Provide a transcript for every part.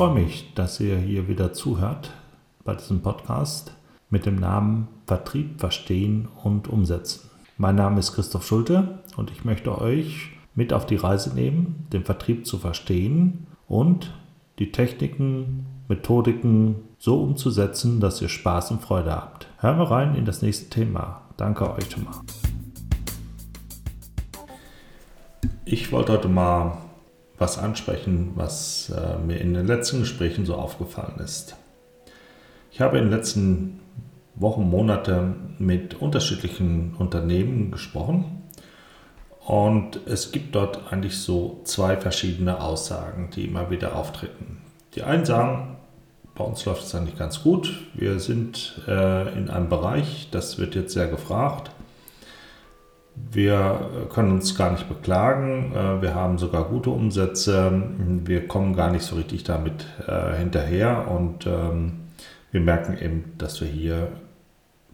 freue mich, dass ihr hier wieder zuhört bei diesem Podcast mit dem Namen Vertrieb verstehen und umsetzen. Mein Name ist Christoph Schulte und ich möchte euch mit auf die Reise nehmen, den Vertrieb zu verstehen und die Techniken, Methodiken so umzusetzen, dass ihr Spaß und Freude habt. Hören wir rein in das nächste Thema. Danke euch schon mal. Ich wollte heute mal was ansprechen, was äh, mir in den letzten Gesprächen so aufgefallen ist. Ich habe in den letzten Wochen, Monaten mit unterschiedlichen Unternehmen gesprochen und es gibt dort eigentlich so zwei verschiedene Aussagen, die immer wieder auftreten. Die einen sagen, bei uns läuft es eigentlich ganz gut, wir sind äh, in einem Bereich, das wird jetzt sehr gefragt wir können uns gar nicht beklagen. Äh, wir haben sogar gute Umsätze. Wir kommen gar nicht so richtig damit äh, hinterher und ähm, wir merken eben, dass wir hier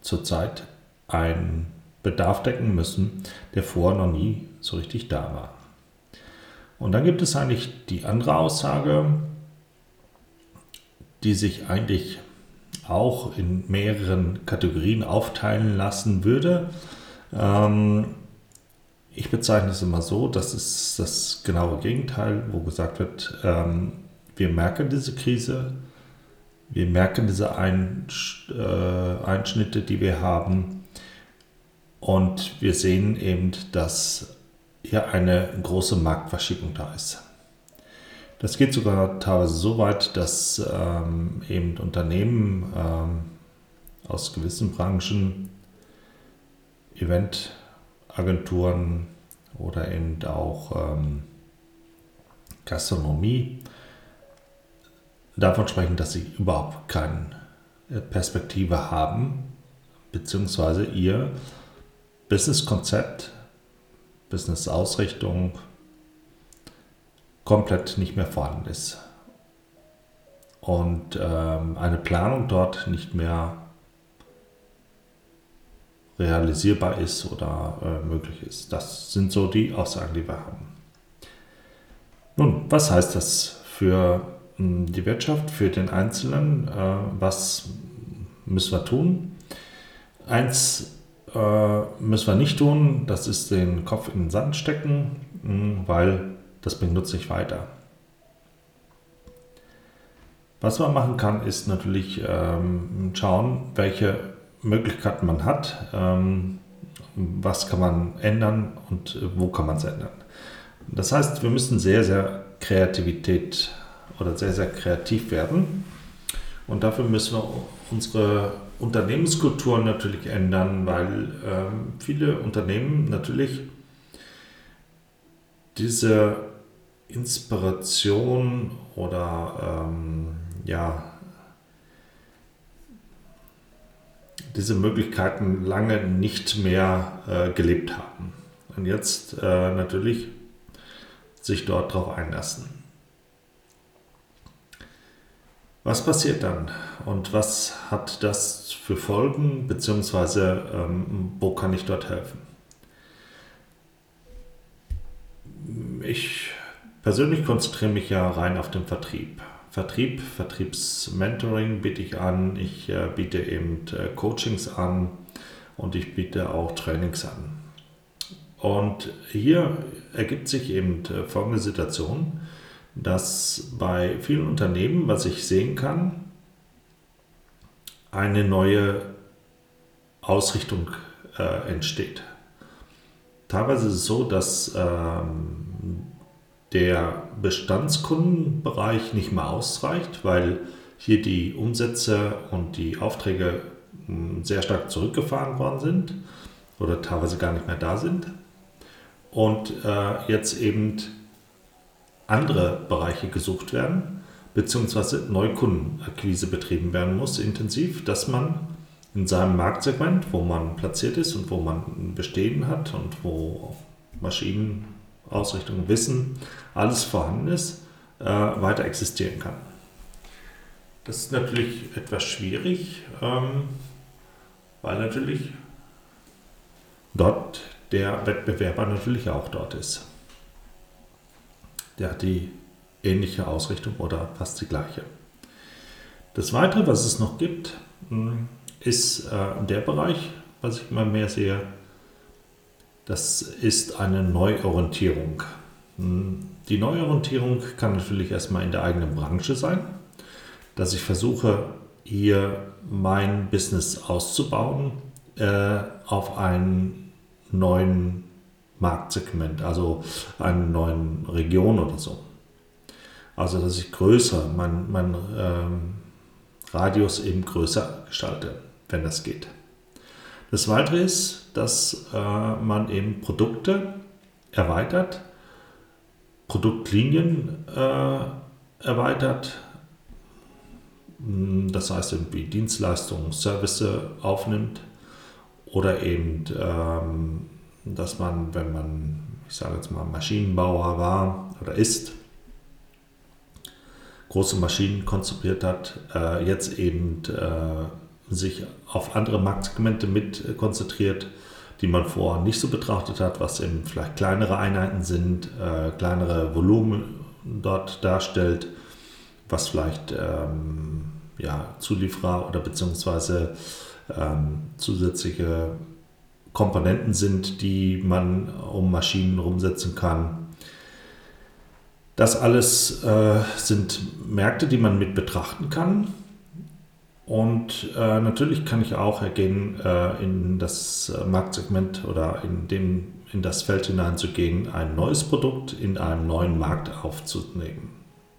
zurzeit einen Bedarf decken müssen, der vorher noch nie so richtig da war. Und dann gibt es eigentlich die andere Aussage, die sich eigentlich auch in mehreren Kategorien aufteilen lassen würde. Ähm, ich bezeichne es immer so, das ist das genaue Gegenteil, wo gesagt wird, ähm, wir merken diese Krise, wir merken diese Einsch äh, Einschnitte, die wir haben und wir sehen eben, dass hier eine große Marktverschiebung da ist. Das geht sogar teilweise so weit, dass ähm, eben Unternehmen ähm, aus gewissen Branchen Eventagenturen oder eben auch ähm, Gastronomie davon sprechen, dass sie überhaupt keine Perspektive haben, beziehungsweise ihr Businesskonzept, Business-Ausrichtung komplett nicht mehr vorhanden ist. Und ähm, eine Planung dort nicht mehr realisierbar ist oder äh, möglich ist. Das sind so die Aussagen, die wir haben. Nun, was heißt das für mh, hm, die Wirtschaft, für den Einzelnen? Äh, was müssen wir tun? Eins äh, müssen wir nicht tun, das ist den Kopf in den Sand stecken, mh, hm, weil das bringt uns nicht weiter. Was man machen kann, ist natürlich ähm, schauen, welche Möglichkeiten man hat, ähm, was kann man ändern und wo kann man es ändern. Das heißt, wir müssen sehr, sehr Kreativität oder sehr, sehr kreativ werden. Und dafür müssen wir unsere Unternehmenskultur natürlich ändern, weil ähm, viele Unternehmen natürlich diese Inspiration oder ähm, ja, diese Möglichkeiten lange nicht mehr äh, gelebt haben. Und jetzt äh, natürlich sich dort drauf einlassen. Was passiert dann und was hat das für Folgen, beziehungsweise ähm, wo kann ich dort helfen? Ich persönlich konzentriere mich ja rein auf den Vertrieb. Vertrieb, Vertriebsmentoring biete ich an. Ich äh, biete eben äh, Coachings an und ich biete auch Trainings an. Und hier ergibt sich eben äh, folgende Situation, dass bei vielen Unternehmen, was ich sehen kann, eine neue Ausrichtung äh, entsteht. Teilweise ist es so, dass ähm, der Bestandskundenbereich nicht mehr ausreicht, weil hier die Umsätze und die Aufträge hm, sehr stark zurückgefahren worden sind oder teilweise gar nicht mehr da sind. Und äh, jetzt eben andere Bereiche gesucht werden, beziehungsweise Neukundenakquise betrieben werden muss, intensiv, dass man in seinem Marktsegment, wo man platziert ist und wo man ein Bestehen hat und wo Maschinen Ausrichtung, Wissen, alles vorhanden ist, äh, weiter existieren kann. Das ist natürlich etwas schwierig, ähm, weil natürlich dort der Wettbewerber natürlich auch dort ist. Der hat die ähnliche Ausrichtung oder fast die gleiche. Das Weitere, was es noch gibt, hm, ist äh, der Bereich, was ich immer mehr sehe, das ist eine Neuorientierung. Hm, die Neuorientierung kann natürlich erstmal in der eigenen Branche sein, dass ich versuche, hier mein Business auszubauen äh, auf einen neuen Marktsegment, also einer neuen Region oder so. Also dass ich größer, mein, mein ähm, Radius eben größer gestalte, wenn das geht. Das Weitere ist, dass äh, man eben Produkte erweitert, Produktlinien äh, erweitert, hm, das heißt irgendwie Dienstleistungen, Service aufnimmt oder eben, ähm, dass man, wenn man, ich sage jetzt mal, Maschinenbauer war oder ist, große Maschinen konzipiert hat, äh, jetzt eben äh, sich auf andere Marktsegmente mit konzentriert, die man vorher nicht so betrachtet hat, was eben vielleicht kleinere Einheiten sind, äh, kleinere Volumen dort darstellt, was vielleicht ähm, ja, Zulieferer oder beziehungsweise ähm, zusätzliche Komponenten sind, die man um Maschinen rumsetzen kann, das alles äh, sind Märkte, die man mit betrachten kann. Und äh, natürlich kann ich auch ergehen, äh, in das Marktsegment oder in, dem, in das Feld hineinzugehen, ein neues Produkt in einem neuen Markt aufzunehmen.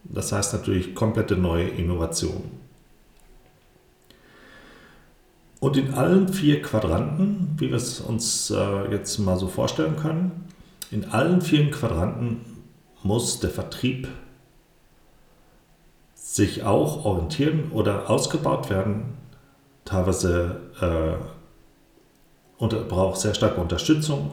Das heißt natürlich komplette neue Innovation. Und in allen vier Quadranten, wie wir es uns äh, jetzt mal so vorstellen können, in allen vier Quadranten muss der Vertrieb sich auch orientieren oder ausgebaut werden. Teilweise äh, unter, braucht sehr starke Unterstützung.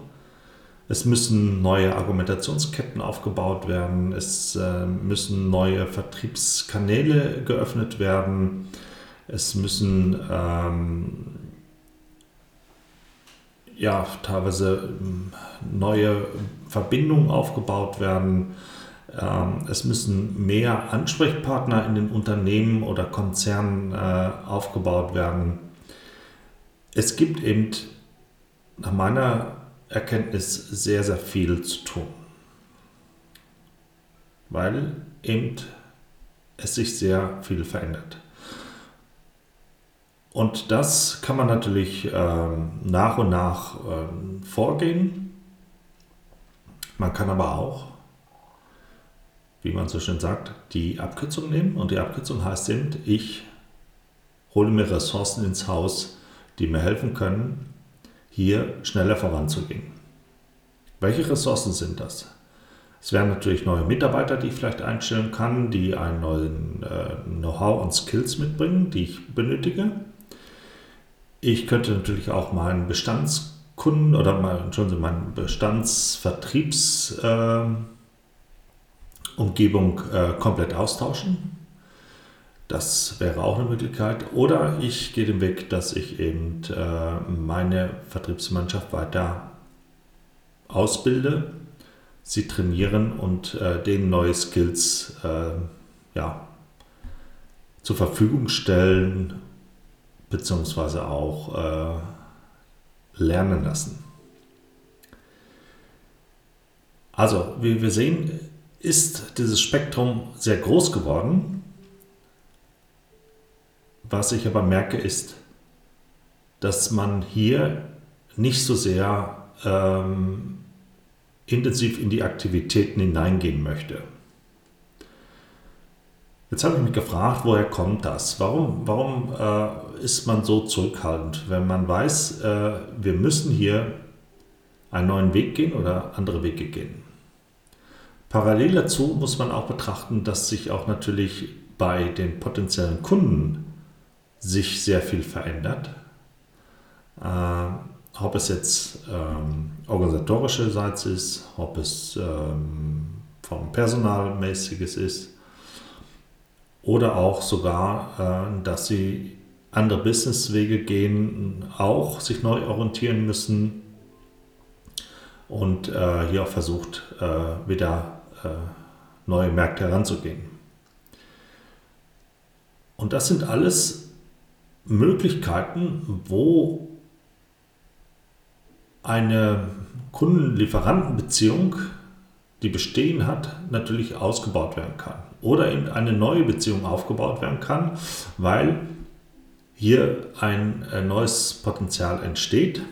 Es müssen neue Argumentationsketten aufgebaut werden. Es äh, müssen neue Vertriebskanäle geöffnet werden. Es müssen ähm, ja, teilweise ähm, neue Verbindungen aufgebaut werden. Ähm, es müssen mehr Ansprechpartner in den Unternehmen oder Konzernen äh, aufgebaut werden. Es gibt eben nach meiner Erkenntnis sehr, sehr viel zu tun, weil eben es sich sehr viel verändert. Und das kann man natürlich ähm, nach und nach ähm, vorgehen. Man kann aber auch, wie man so schön sagt, die Abkürzung nehmen. Und die Abkürzung heißt eben, ich hole mir Ressourcen ins Haus, die mir helfen können, hier schneller voranzugehen. Welche Ressourcen sind das? Es wären natürlich neue Mitarbeiter, die ich vielleicht einstellen kann, die einen neuen äh, Know-how und Skills mitbringen, die ich benötige. Ich könnte natürlich auch meinen Bestandskunden oder mal, Entschuldigung, meine Bestandsvertriebsumgebung äh, äh, komplett austauschen. Das wäre auch eine Möglichkeit. Oder ich gehe den Weg, dass ich eben äh, meine Vertriebsmannschaft weiter ausbilde, sie trainieren und äh, denen neue Skills äh, ja, zur Verfügung stellen beziehungsweise auch äh, lernen lassen. Also, wie wir sehen, ist dieses Spektrum sehr groß geworden. Was ich aber merke, ist, dass man hier nicht so sehr ähm, intensiv in die Aktivitäten hineingehen möchte. Jetzt habe ich mich gefragt, woher kommt das? Warum, warum äh, ist man so zurückhaltend, wenn man weiß, äh, wir müssen hier einen neuen Weg gehen oder andere Wege gehen? Parallel dazu muss man auch betrachten, dass sich auch natürlich bei den potenziellen Kunden sich sehr viel verändert. Äh, ob es jetzt ähm, organisatorischerseits ist, ob es ähm, vom Personalmäßiges ist oder auch sogar, äh, dass sie andere Businesswege gehen, auch sich neu orientieren müssen und äh, hier auch versucht, äh, wieder neue Märkte heranzugehen. Und das sind alles Möglichkeiten, wo eine Kunden-Lieferanten-Beziehung, die bestehen hat, natürlich ausgebaut werden kann. Oder eben eine neue Beziehung aufgebaut werden kann, weil hier ein äh, neues Potenzial entsteht.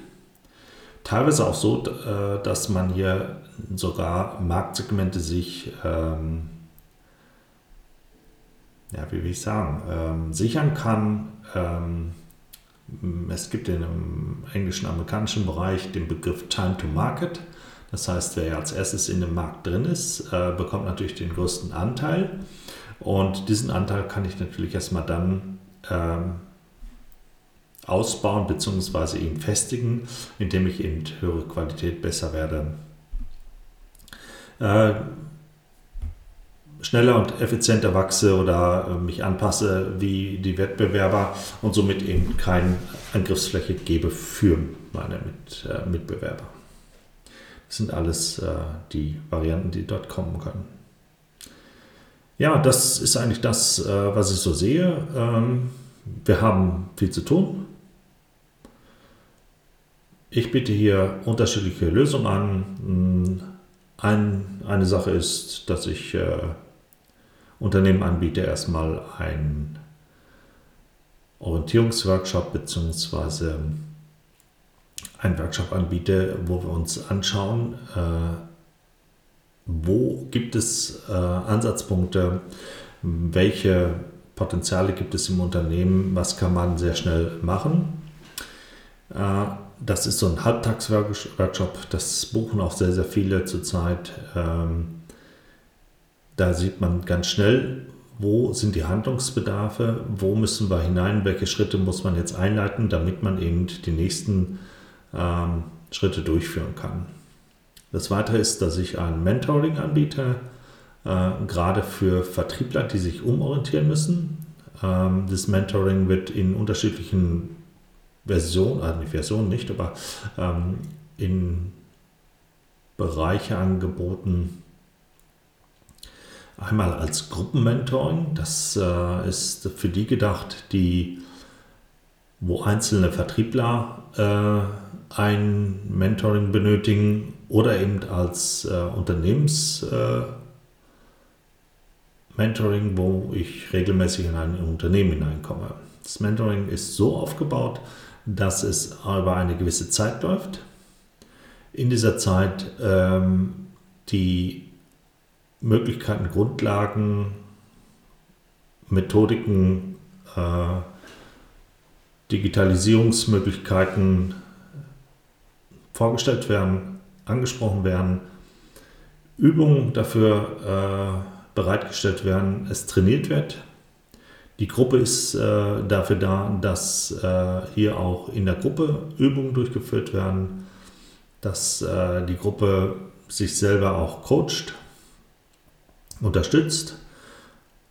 Teilweise auch so, äh, dass man hier sogar Marktsegmente sich, ähm, ja, wie will ich sagen, ähm, sichern kann. Ähm, es gibt dem englischen, amerikanischen Bereich den Begriff Time to Market. Das heißt, wer als erstes in dem Markt drin ist, äh, bekommt natürlich den größten Anteil. Und diesen Anteil kann ich natürlich erstmal dann ähm, ausbauen bzw. ihn festigen, indem ich eben höhere Qualität besser werde. Äh, schneller und effizienter wachse oder äh, mich anpasse wie die Wettbewerber und somit eben keine Angriffsfläche gebe für meine Mit, äh, Mitbewerber. Das sind alles äh, die Varianten, die dort kommen können. Ja, das ist eigentlich das, äh, was ich so sehe. Ähm, wir haben viel zu tun. Ich biete hier unterschiedliche Lösungen an. Hm, ein, eine Sache ist, dass ich äh, Unternehmen anbiete, erstmal einen Orientierungsworkshop bzw. einen Workshop anbiete, wo wir uns anschauen, äh, wo gibt es äh, Ansatzpunkte, welche Potenziale gibt es im Unternehmen, was kann man sehr schnell machen. Das ist so ein Halbtagsworkshop, das buchen auch sehr, sehr viele zurzeit. Ähm, da sieht man ganz schnell, wo sind die Handlungsbedarfe, wo müssen wir hinein, welche Schritte muss man jetzt einleiten, damit man eben die nächsten ähm, Schritte durchführen kann. Das Weitere ist, dass ich ein Mentoring anbiete, äh, gerade für Vertriebler, die sich umorientieren müssen. Ähm, das Mentoring wird in unterschiedlichen Version, also nicht Version nicht, aber ähm, in Bereiche angeboten. Einmal als Gruppenmentoring, das äh, ist für die gedacht, die, wo einzelne Vertriebler äh, ein Mentoring benötigen oder eben als äh, Unternehmens äh, Mentoring, wo ich regelmäßig in ein Unternehmen hineinkomme. Das Mentoring ist so aufgebaut, dass es über eine gewisse Zeit läuft. In dieser Zeit ähm, die Möglichkeiten, Grundlagen, Methodiken, äh, Digitalisierungsmöglichkeiten vorgestellt werden, angesprochen werden, Übungen dafür äh, bereitgestellt werden, es trainiert wird die Gruppe ist äh, dafür da, dass äh, hier auch in der Gruppe Übungen durchgeführt werden, dass äh, die Gruppe sich selber auch coacht, unterstützt.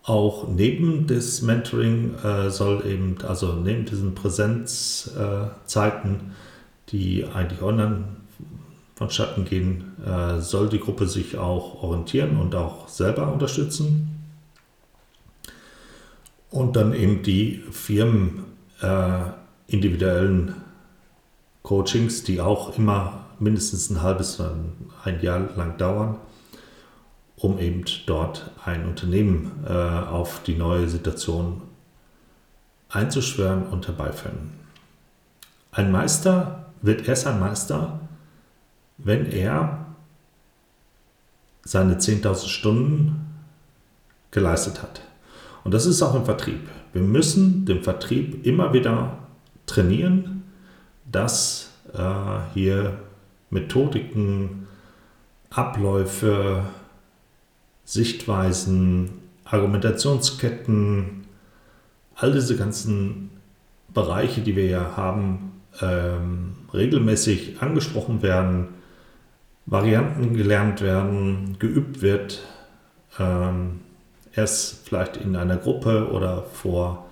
Auch neben des Mentoring äh, soll eben, also neben diesen Präsenzzeiten, die eigentlich online vonstatten gehen, äh, soll die Gruppe sich auch orientieren und auch selber unterstützen und dann eben die Firmen äh, individuellen Coachings, die auch immer mindestens ein halbes, ein Jahr lang dauern, um eben dort ein Unternehmen äh, auf die neue Situation einzuschwören und herbeiführen. Ein Meister wird erst ein Meister, wenn er seine 10.000 Stunden geleistet hat. Und das ist auch im Vertrieb. Wir müssen den Vertrieb immer wieder trainieren, dass äh, hier Methodiken, Abläufe, Sichtweisen, Argumentationsketten, all diese ganzen Bereiche, die wir ja haben, ähm, regelmäßig angesprochen werden, Varianten gelernt werden, geübt wird. Ähm, erst vielleicht in einer Gruppe oder vor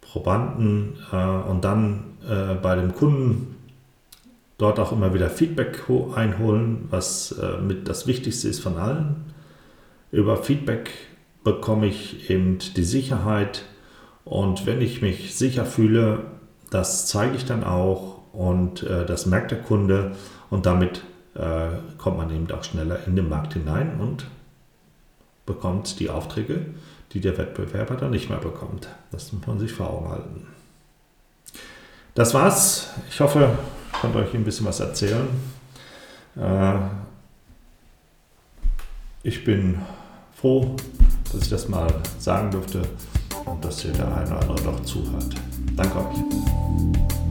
Probanden äh, und dann äh, bei dem Kunden dort auch immer wieder Feedback einholen, was äh, mit das Wichtigste ist von allen, Über Feedback bekomme ich eben die Sicherheit. Und wenn ich mich sicher fühle, das zeige ich dann auch und äh, das merkt der Kunde. Und damit äh, kommt man eben auch schneller in den Markt hinein und bekommt die Aufträge, die der Wettbewerber dann nicht mehr bekommt. Das muss man sich vor Augen halten. Das war's. Ich hoffe, ich konnte euch ein bisschen was erzählen. Äh, ich bin froh, dass ich das mal sagen durfte und dass ihr der eine oder andere doch zuhört. Danke euch.